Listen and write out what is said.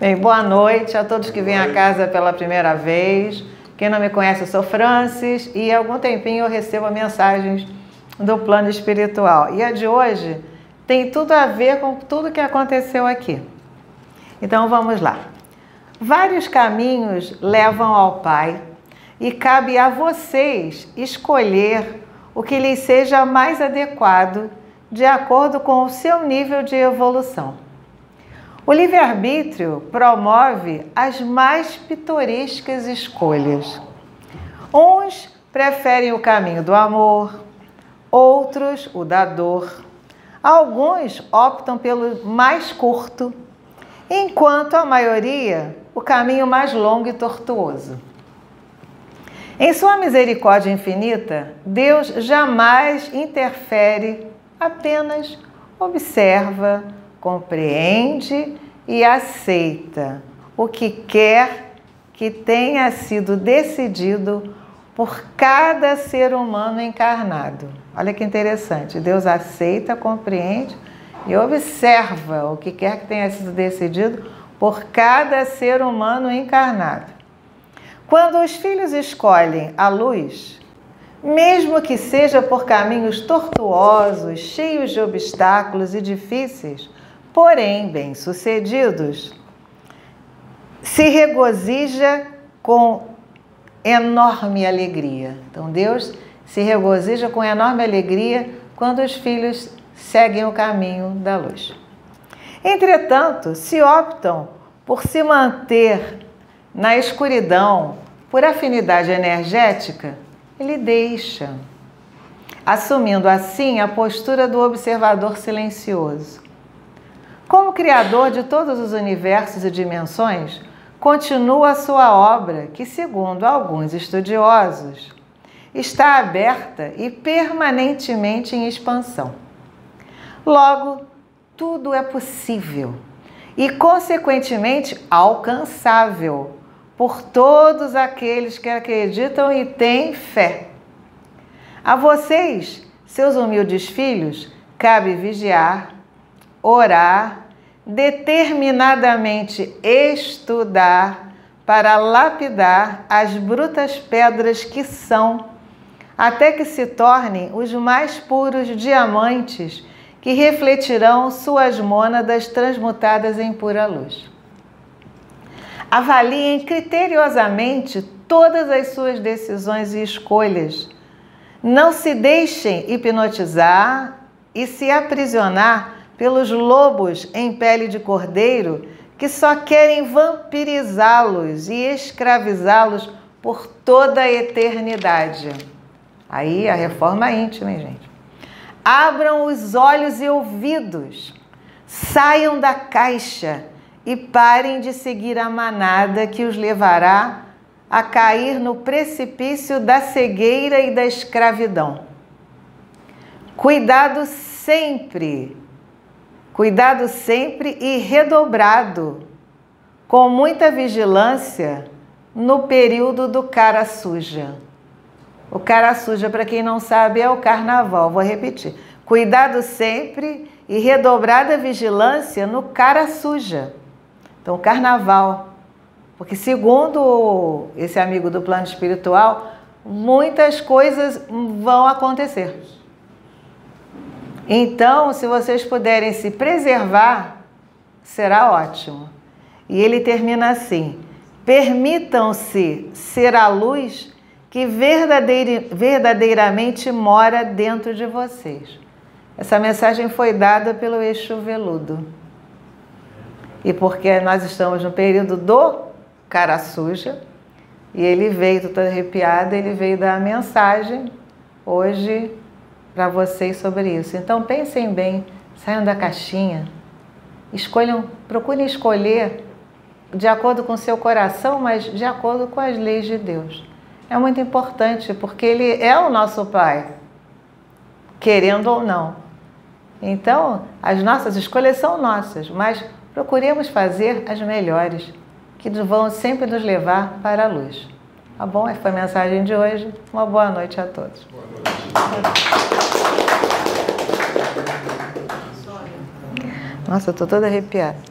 Bem, boa noite a todos que vêm à casa pela primeira vez. Quem não me conhece, eu sou Francis e há algum tempinho eu recebo mensagens do plano espiritual. E a de hoje tem tudo a ver com tudo que aconteceu aqui. Então vamos lá. Vários caminhos levam ao Pai e cabe a vocês escolher o que lhes seja mais adequado de acordo com o seu nível de evolução. O livre-arbítrio promove as mais pitorescas escolhas. Uns preferem o caminho do amor, outros o da dor. Alguns optam pelo mais curto, enquanto a maioria o caminho mais longo e tortuoso. Em sua misericórdia infinita, Deus jamais interfere, apenas observa, compreende e aceita o que quer que tenha sido decidido por cada ser humano encarnado. Olha que interessante. Deus aceita, compreende e observa o que quer que tenha sido decidido por cada ser humano encarnado. Quando os filhos escolhem a luz, mesmo que seja por caminhos tortuosos, cheios de obstáculos e difíceis, porém bem-sucedidos, se regozija com enorme alegria. Então Deus se regozija com enorme alegria quando os filhos seguem o caminho da luz. Entretanto, se optam por se manter na escuridão por afinidade energética, ele deixa, assumindo assim a postura do observador silencioso. Como criador de todos os universos e dimensões, continua a sua obra, que, segundo alguns estudiosos, está aberta e permanentemente em expansão. Logo, tudo é possível e, consequentemente, alcançável por todos aqueles que acreditam e têm fé. A vocês, seus humildes filhos, cabe vigiar, orar, determinadamente estudar para lapidar as brutas pedras que são, até que se tornem os mais puros diamantes que refletirão suas mônadas transmutadas em pura luz. Avaliem criteriosamente todas as suas decisões e escolhas. Não se deixem hipnotizar e se aprisionar pelos lobos em pele de cordeiro que só querem vampirizá-los e escravizá-los por toda a eternidade. Aí a reforma íntima, hein, gente? Abram os olhos e ouvidos, saiam da caixa e parem de seguir a manada que os levará a cair no precipício da cegueira e da escravidão. Cuidado sempre, cuidado sempre e redobrado, com muita vigilância no período do cara suja. O cara suja, para quem não sabe, é o carnaval. Vou repetir. Cuidado sempre e redobrada vigilância no cara suja. Então, carnaval. Porque, segundo esse amigo do plano espiritual, muitas coisas vão acontecer. Então, se vocês puderem se preservar, será ótimo. E ele termina assim: permitam-se ser a luz que verdadeiramente mora dentro de vocês. Essa mensagem foi dada pelo eixo veludo. E porque nós estamos no período do cara suja, e ele veio, estou arrepiada, ele veio dar a mensagem hoje para vocês sobre isso. Então pensem bem, saiam da caixinha, escolham, procurem escolher de acordo com seu coração, mas de acordo com as leis de Deus. É muito importante porque Ele é o nosso Pai, querendo ou não. Então, as nossas escolhas são nossas, mas procuremos fazer as melhores, que vão sempre nos levar para a luz. Tá bom? Essa foi a mensagem de hoje. Uma boa noite a todos. Boa noite. Nossa, eu estou toda arrepiada.